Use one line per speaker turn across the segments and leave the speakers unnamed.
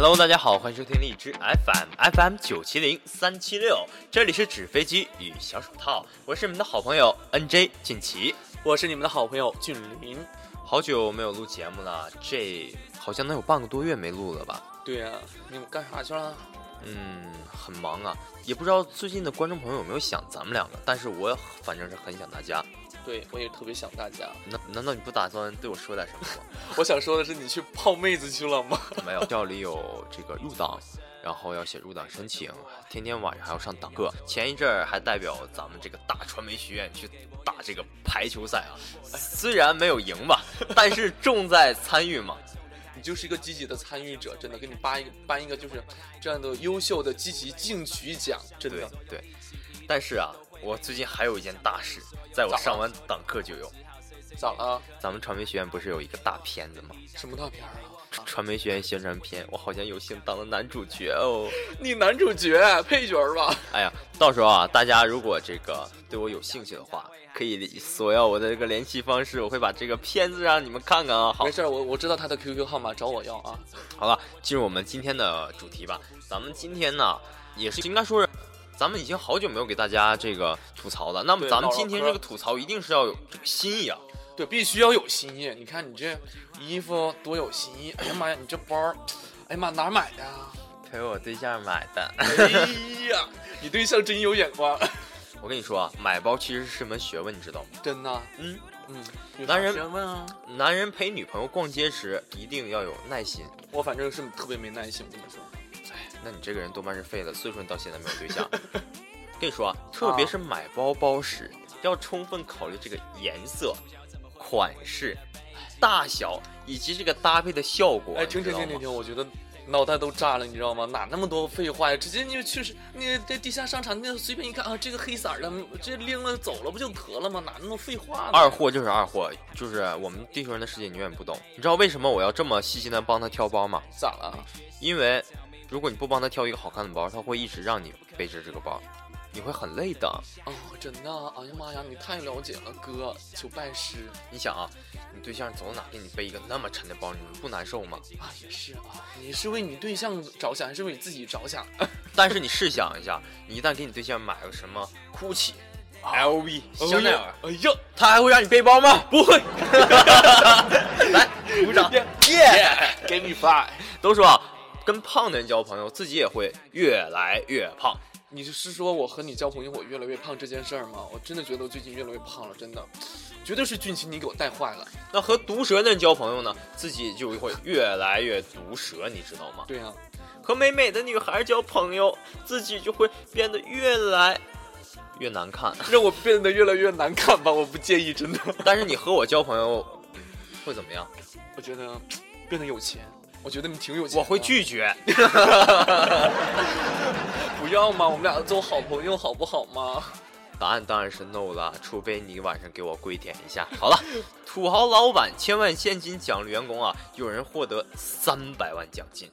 Hello，大家好，欢迎收听荔枝 FM FM 九七零三七六，这里是纸飞机与小手套，我是你们的好朋友 NJ 锦旗，
我是你们的好朋友俊林。
好久没有录节目了，这好像能有半个多月没录了吧？
对呀、你们干啥去了？
嗯，很忙啊，也不知道最近的观众朋友有没有想咱们两个，但是我反正是很想大家。
对我也特别想大家。
难难道你不打算对我说点什么吗？
我想说的是，你去泡妹子去了吗？
没有，校里有这个入党，然后要写入党申请，天天晚上还要上党课。前一阵儿还代表咱们这个大传媒学院去打这个排球赛啊，虽然没有赢吧，但是重在参与嘛。
你就是一个积极的参与者，真的给你颁一个颁一个就是这样的优秀的积极进取奖，真
对
的。
对，但是啊，我最近还有一件大事，在我上完党课就有。
咋了？
咱们传媒学院不是有一个大片子吗？
什么大片啊？
传媒学院宣传片，我好像有幸当了男主角哦。
你男主角配角吧？
哎呀，到时候啊，大家如果这个对我有兴趣的话，可以索要我的这个联系方式，我会把这个片子让你们看看啊。好
没，事儿，我我知道他的 QQ 号码，找我要啊。
好了，进入我们今天的主题吧。咱们今天呢，也是应该说是，咱们已经好久没有给大家这个吐槽了。那么咱们今天这个吐槽一定是要有这个新意啊。
对，必须要有新意。你看你这衣服多有新意！哎呀妈呀，你这包儿，哎呀妈，哪买的啊？
陪我对象买的。
哎呀，你对象真有眼光，
我跟你说啊，买包其实是门学问，你知道吗？
真的。
嗯，
嗯，有
男人
学问啊？
男人陪女朋友逛街时一定要有耐心。
我反正是特别没耐心，我跟你说。
哎，那你这个人多半是废了，所以说你到现在没有对象。跟你说啊，特别是买包包时，要充分考虑这个颜色、款式、大小以及这个搭配的效果。
哎，停停停停停，我觉得脑袋都炸了，你知道吗？哪那么多废话呀？直接你就去是，你这地下商场，那随便一看啊，这个黑色儿的，这拎了走了不就得了吗？哪那么废话呢？
二货就是二货，就是我们地球人的世界你永远不懂。你知道为什么我要这么细心的帮他挑包吗？
咋了？
因为如果你不帮他挑一个好看的包，他会一直让你背着这个包，你会很累的。
哦，真的？哎呀妈呀，你太了解了，哥，求拜师
你想啊，你对象走哪给你背一个那么沉的包，你们不难受吗？
啊！也是啊，你是为你对象着想，还是为你自己着想？
但是你试想一下，你一旦给你对象买个什么 GUCCI、LV、香奈儿，
哎呀，
他还会让你背包吗？不会。来，鼓掌，耶
！，Give me five。
都说啊，跟胖的人交朋友，自己也会越来越胖。
你是说我和你交朋友，我越来越胖这件事儿吗？我真的觉得我最近越来越胖了，真的，绝对是俊奇你给我带坏了。
那和毒舌的人交朋友呢，自己就会越来越毒舌，你知道吗？
对呀、
和美美的女孩交朋友，自己就会变得越来越难看。
让我变得越来越难看吧，我不介意，真的。
但是你和我交朋友，会怎么样？
我觉得变得有钱，我觉得你挺有钱。
我会拒绝。
不要嘛，我们俩做好朋友好不好嘛？
答案当然是 no 了，除非你晚上给我跪舔一下。好了，土豪老板千万现金奖励员工啊，有人获得三百万奖金。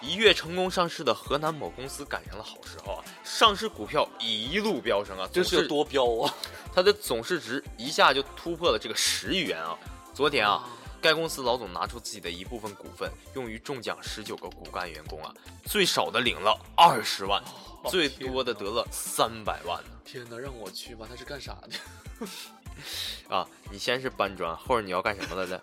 一跃成功上市的河南某公司赶上了好时候啊，上市股票一路飙升啊，
这是有多飙啊！
它的总市值一下就突破了这个十亿元啊！昨天啊，该公司老总拿出自己的一部分股份，用于中奖十九个骨干员工啊，最少的领了二十万，最多的得了三百万呢
天哪，让我去吧，他是干啥的？
啊！你先是搬砖，后边你要干什么来着？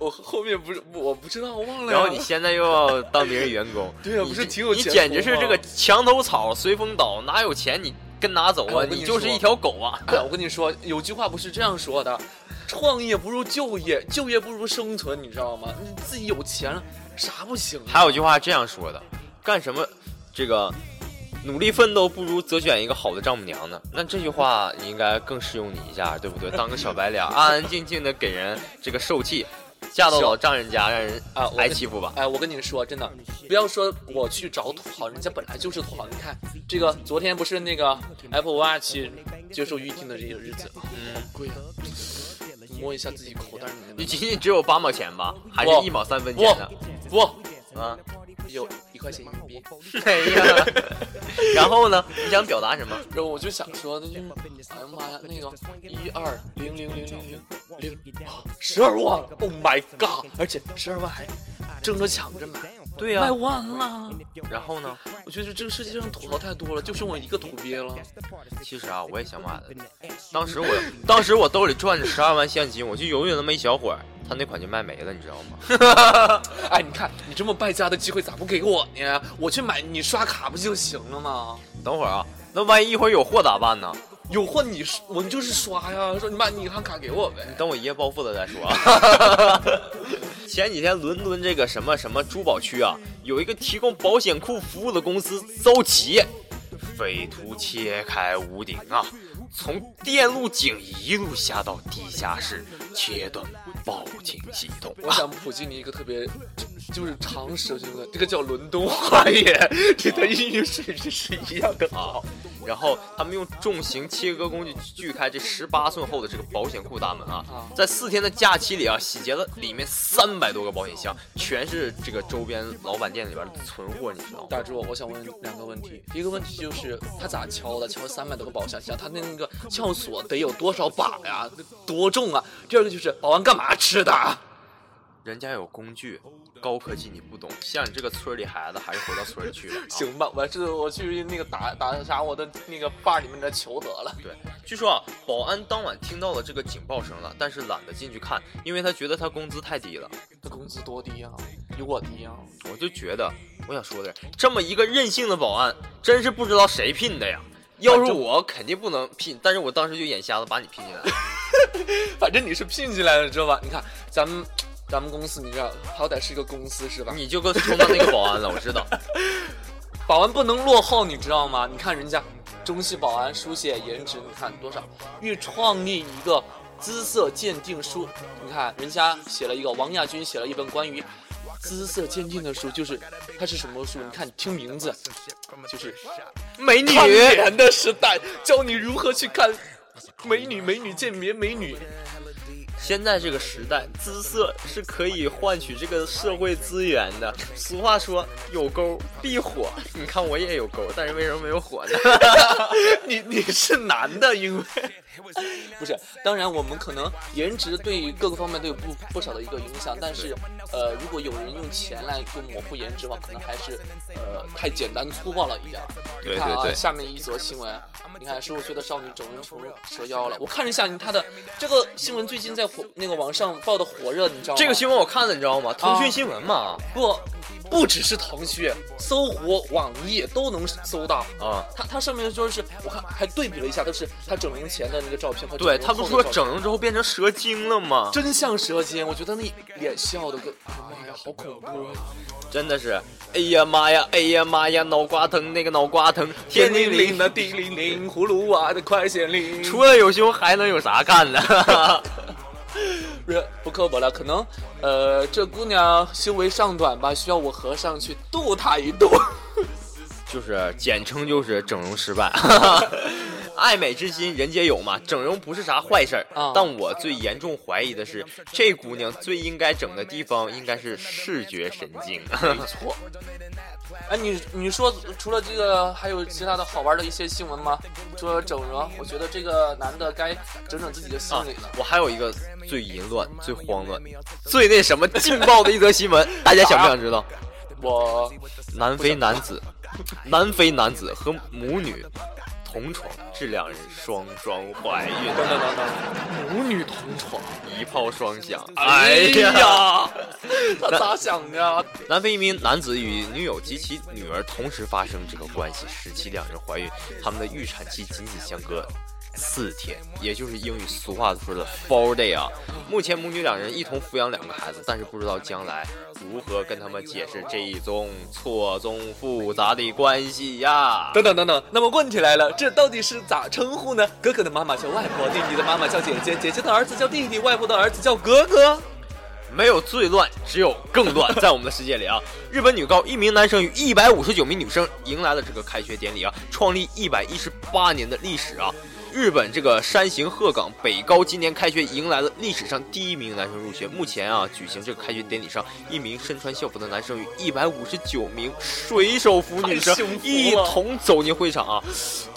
我后面不是我不知道，我忘了。
然后你现在又要当别人员工，
对啊不是挺有
你
前途吗
简直是这个墙头草随风倒，哪有钱你跟哪走啊？
你
就是一条狗啊！
哎我跟你说，有句话不是这样说的：创业不如就业，就业不如生存，你知道吗？你自己有钱了，啥不行、啊？
还有句话这样说的：干什么这个努力奋斗不如择选一个好的丈母娘呢？那这句话你应该更适用你一下，对不对？当个小白脸，安安静静的给人这个受气，嫁到老丈人家让人
啊
挨欺负吧。
哎，我跟你说，真的，不要说我去找土豪，人家本来就是土豪。你看，这个昨天不是那个 Apple Watch 接受预定的这个日子，
嗯
贵啊！摸一下自己口袋里面的，
你仅仅只有八毛钱吧？还是一毛三分钱的？
不
啊，
有一块钱硬币。
哎呀，然后呢？你想表达什么？
然后我就想说那就是，哎呀妈呀，那个一二零零零零零零，十二万，Oh my god！而且十二万还争着抢着买，
对呀、
卖完了。
然后呢？
我觉得这个世界上土豪太多了，就剩我一个土鳖了。
其实啊，我也想买的。当时我，当时我兜里攥着十二万现金，我就犹豫了那么一小会儿，他那款就卖没了，你知道吗？
哎，你看你这么败家的机会咋不给我呢？我去买，你刷卡不就行了吗？
等会儿啊，那万一一会儿有货咋办呢？
有货你我就是刷呀，说你把你银行卡给我呗。
等我一夜暴富了再说啊。前几天伦敦这个什么什么珠宝区啊，有一个提供保险库服务的公司遭劫，匪徒切开屋顶啊，从电路井一路下到地下室，切断报警系统
我想普及你一个特别，就是常识性的，这个叫伦敦话耶，这的英语水平是一样的好。
然后他们用重型切割工具锯开这十八寸厚的这个保险库大门啊，在四天的假期里啊，洗劫了里面三百多个保险箱，全是这个周边老板店里边的存货，你知道吗？
大柱，我想问两个问题。第一个问题就是他咋敲的？敲了三百多个保险箱，他那个撬锁得有多少把呀？多重啊？第二个就是保安干嘛吃的？
人家有工具，高科技你不懂，像你这个村里孩子还是回到村里去吧。啊
行吧，我这我去那个打打啥我的那个坝里面的球得了。
对，据说啊，保安当晚听到了这个警报声了，但是懒得进去看，因为他觉得他工资太低了。
他工资多低啊？有我低啊？
我就觉得，我想说的，这么一个任性的保安，真是不知道谁聘的呀。要是我肯定不能聘，但是我当时就眼瞎子把你聘进来了。
反正你是聘进来的，知道吧？你看咱们咱们公司，你知道好歹是一个公司是吧？
你就给我充当那个保安了，我知道。
保安不能落后，你知道吗？你看人家中戏保安书写颜值，你看多少？欲创立一个姿色鉴定书，你看人家写了一个王亚军写了一本关于姿色鉴定的书，就是它是什么书？你看听名字，就是
美女
看脸的时代，教你如何去看美女，美女鉴别美女。
现在这个时代，姿色是可以换取这个社会资源的。俗话说，有沟必火。你看我也有沟，但是为什么没有火呢？
你你是男的，因为 不是，当然我们可能颜值对于各个方面都有不不少的一个影响，但是呃，如果有人用钱来就模糊颜值的话，可能还是呃太简单粗暴了一点你看啊，下面一则新闻，你看十五岁的少女整容成蛇妖了。我看了一下她的这个新闻，最近在火那个网上爆的火热，你知道吗？
这个新闻我看了，你知道吗？腾讯新闻嘛。
不不只是腾讯，搜狐、网易都能搜到。
啊，
它它上面说是我看还对比了一下，都是他整容前的那个照片和
对
容
他不是说整容之后变成蛇精了吗？
真像蛇精，我觉得那脸笑的跟，哎呀妈呀，好恐怖啊！
真的是，哎呀妈呀，哎呀妈呀，脑瓜疼，那个脑瓜疼，天灵灵
的地灵灵，葫芦娃的快显灵。
除了有胸还能有啥干呢？
不是 不刻薄了，可能呃这姑娘修为尚短吧，需要我和尚去度她一度。
就是简称就是整容失败。爱美之心人皆有嘛，整容不是啥坏事儿
啊
但我最严重怀疑的是，这姑娘最应该整的地方应该是视觉神经。
没错。哎，你你说除了这个，还有其他的好玩的一些新闻吗？说整容，我觉得这个男的该整整自己的心
啊
理了。，
我还有一个最淫乱、最慌乱、最那什么劲爆的一则新闻，大家想不想知道？
我
南非男子，南非男子和母女同床，致两人双双怀孕，
等等等等，母女同床。
一炮双响。
哎呀，他咋想的？
南非一名男子与女友及其女儿同时发生这个关系，使其两人怀孕，他们的预产期仅仅相隔四天，也就是英语俗话说的 four day 啊。目前母女两人一同抚养两个孩子，但是不知道将来如何跟他们解释这一宗错综复杂的关系呀。
等等等等，那么问题来了，这到底是咋称呼呢？哥哥的妈妈叫外婆，弟弟的妈妈叫姐姐，姐姐的儿子叫弟弟，外婆的儿子叫哥哥。
没有最乱，只有更乱。在我们的世界里啊，日本女高一名男生与一百五十九名女生迎来了这个开学典礼啊，创立一百一十八年的历史啊。日本这个山形鹤岗北高今年开学迎来了历史上第一名男生入学。目前啊，举行这个开学典礼上，一名身穿校服的男生与一百五十九名水手服女生一同走进会场啊，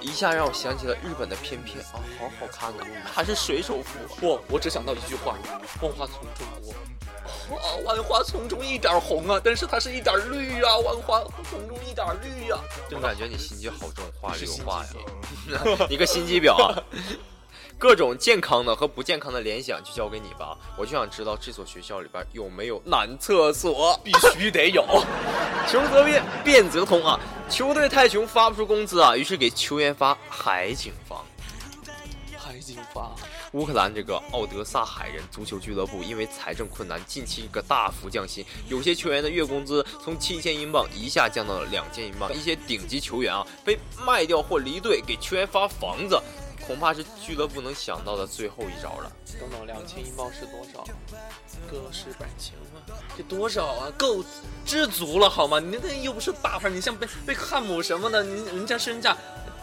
一下让我想起了日本的翩翩啊，好好看的，还是水手服。
我我只想到一句话：万花丛中过。啊，万花丛中一点红啊，但是它是一点绿啊，万花丛中一点绿啊，
就感觉你心机好重，话里有
是
话呀
心机，
你个心机婊啊！各种健康的和不健康的联想就交给你吧，我就想知道这所学校里边有没有男厕所。
必须得有。
穷则变，变则通啊！球队太穷发不出工资啊，于是给球员发海景房。
海景房，
乌克兰这个奥德萨海人足球俱乐部因为财政困难，近期一个大幅降薪，有些球员的月工资从七千英镑一下降到了两千英镑，一些顶级球员啊被卖掉或离队，给球员发房子，恐怕是俱乐部能想到的最后一招了。
等等，两千英镑是多少？哥是百千万，这多少啊？够知足了好吗？你那又不是大牌，你像贝贝克汉姆什么的，你人家身价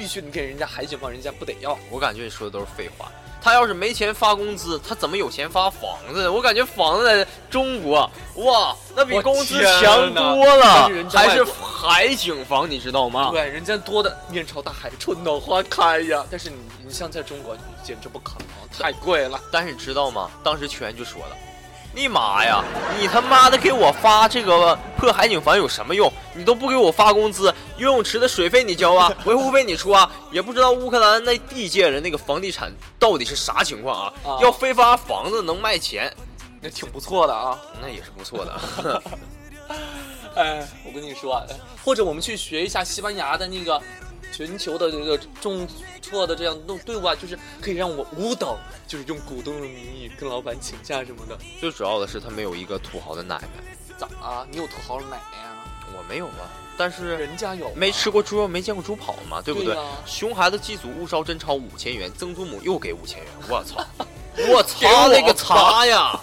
必须你给人家海景房，人家不得要。
我感觉你说的都是废话。他要是没钱发工资，他怎么有钱发房子呢？我感觉房子在中国，哇，那比
我
工资强多了还是海景房，你知道吗？
对，人家多的面朝大海，春暖花开呀。但是你你像在中国，简直不可能，太贵了。
但是你知道吗？当时全员就说了：“你妈呀，你他妈的给我发这个破海景房有什么用？你都不给我发工资，游泳池的水费你交啊，维护费你出啊，也不知道乌克兰那地界人那个房地产到底是啥情况啊？
啊
要非发房子能卖钱，
那挺不错的啊。
那也是不错的。
哎，我跟你说啊，或者我们去学一下西班牙的那个全球的这个重挫的这样弄队伍啊，就是可以让我舞蹈，就是用股东的名义跟老板请假什么的。
最主要的是他没有一个土豪的奶奶，
咋啊？你有土豪奶奶啊？
我没有啊，但是
人家有啊，
没吃过猪肉没见过猪跑嘛，对不对？熊孩子祭祖误烧真钞五千元，曾祖母又给五千元，我操！我操那个擦呀！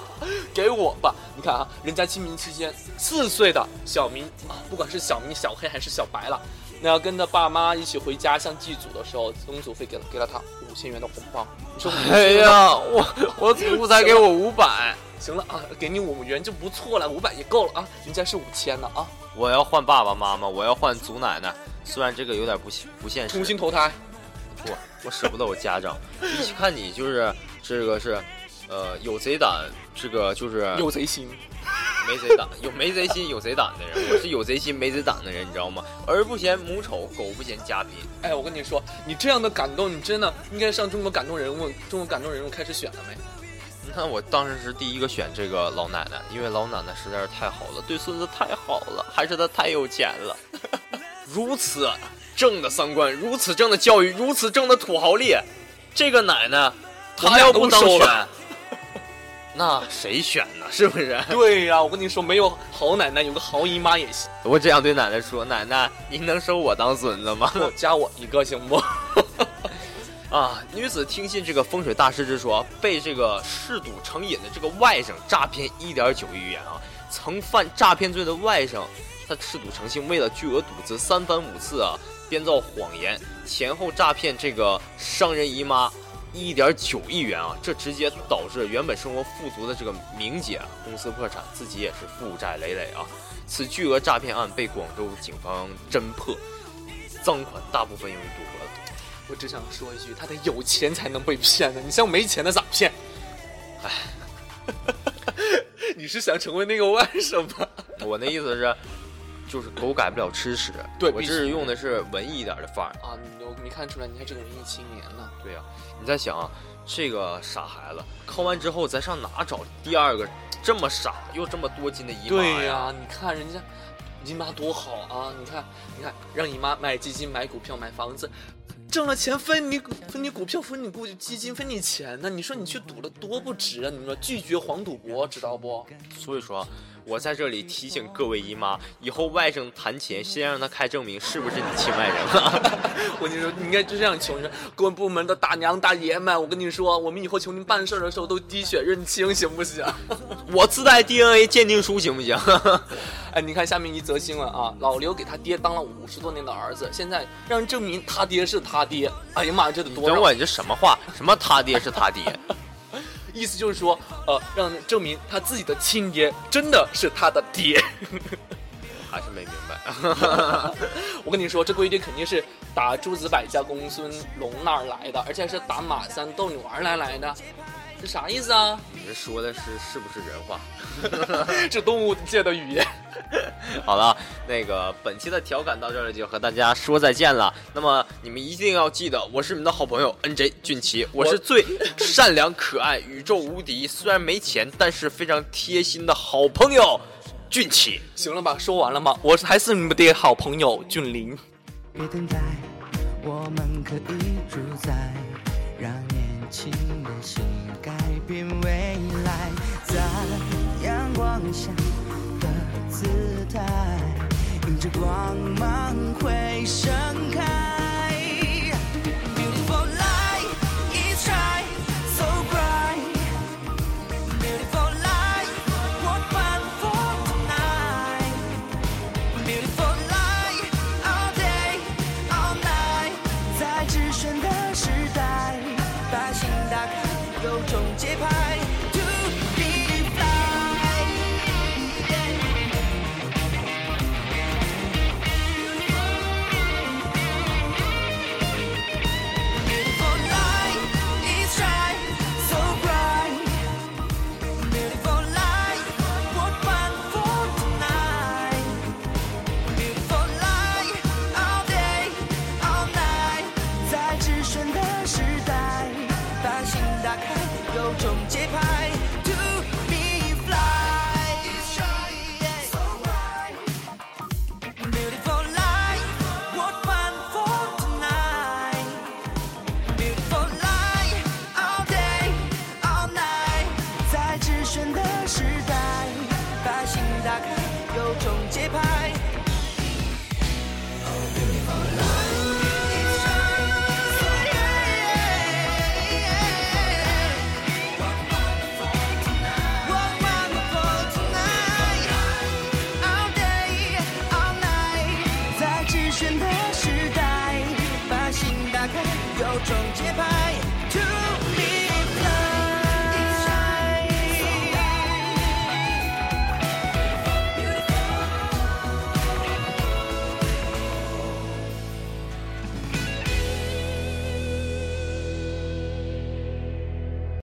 给我吧！你看啊，人家清明期间四岁的小明啊，不管是小明、小黑还是小白了，那要跟着爸妈一起回家向祭祖的时候，曾祖父给了给了他五千元的红包。你说
哎呀，我我祖父才给我五百，
行了啊，给你五元就不错了，五百也够了啊，人家是五千呢啊，
我要换爸爸妈妈，我要换祖奶奶。虽然这个有点不现不现实
重，新投胎。
不我舍不得我家长。一看你就是这个是，呃，有贼胆，这个就是
有贼心，
没贼胆，有没贼心有贼胆的人。我是有贼心没贼胆的人，你知道吗？儿不嫌母丑，狗不嫌家贫。
哎，我跟你说，你这样的感动，你真的应该上中国感动人物，中国感动人物开始选了没？
那我当时是第一个选这个老奶奶，因为老奶奶实在是太好了，对孙子太好了，还是她太有钱了。如此正的三观，如此正的教育，如此正的土豪力，这个奶奶，她要不当选，那谁选呢？是不是？
对呀、我跟你说，没有好奶奶，有个好姨妈也行。
我这样对奶奶说：“奶奶，您能收我当孙子吗？”
加我一个行不？
啊，女子听信这个风水大师之说，被这个嗜赌成瘾的这个外甥诈骗一点九亿元啊！曾犯诈骗罪的外甥，他嗜赌成性，为了巨额赌资，三番五次啊编造谎言，前后诈骗这个商人姨妈一点九亿元啊！这直接导致原本生活富足的这个明姐啊公司破产，自己也是负债累累啊！此巨额诈骗案被广州警方侦破，赃款大部分用于赌博。
我只想说一句，他得有钱才能被骗呢，你像没钱的咋骗？
哎，
你是想成为那个外甥吗？
我那意思是，就是狗改不了吃屎。
对
我这是用的是文艺一点的范儿。
啊，你我没看出来，你还是个文艺青年呢。
对呀、你在想啊，这个傻孩子抠完之后，咱上哪找第二个这么傻又这么多金的姨妈
对呀、
呀？
你看人家姨妈多好啊！你看，你看，让姨妈买基金、买股票、买房子，挣了钱分你分你股票、分你股基金、分你钱呢。你说你去赌了多不值啊！你说拒绝黄赌博，知道不？
所以说啊，我在这里提醒各位姨妈，以后外甥谈钱，先让他开证明是不是你亲外甥啊。
我跟你说，你应该就这样求你说，各位部门的大娘大爷们，我跟你说，我们以后求您办事儿的时候都滴血认亲，行不行？
我自带 DNA 鉴定书，行不行？
哎，你看下面一则新闻啊，老刘给他爹当了五十多年的儿子，现在让人证明他爹是他爹。哎呀妈呀，这得多！
等会儿你这什么话？什么他爹是他爹？
意思就是说，呃，让证明他自己的亲爹真的是他的爹。
还是没明白。
我跟你说，这规定肯定是打诸子百家公孙龙那儿来的，而且是打马三逗你玩来来的。这啥意思啊？
你这说的是是不是人话？
这动物界的语言。
好了，那个本期的调侃到这里就和大家说再见了。那么你们一定要记得，我是你们的好朋友 NJ 俊奇，我是最善良可爱、宇宙无敌，虽然没钱，但是非常贴心的好朋友俊奇。
行了吧？说完了吗？我还是你们的好朋友俊林。
别等待，我们可以主宰，让年轻的心变未来，在阳光下的姿态，迎着光芒会盛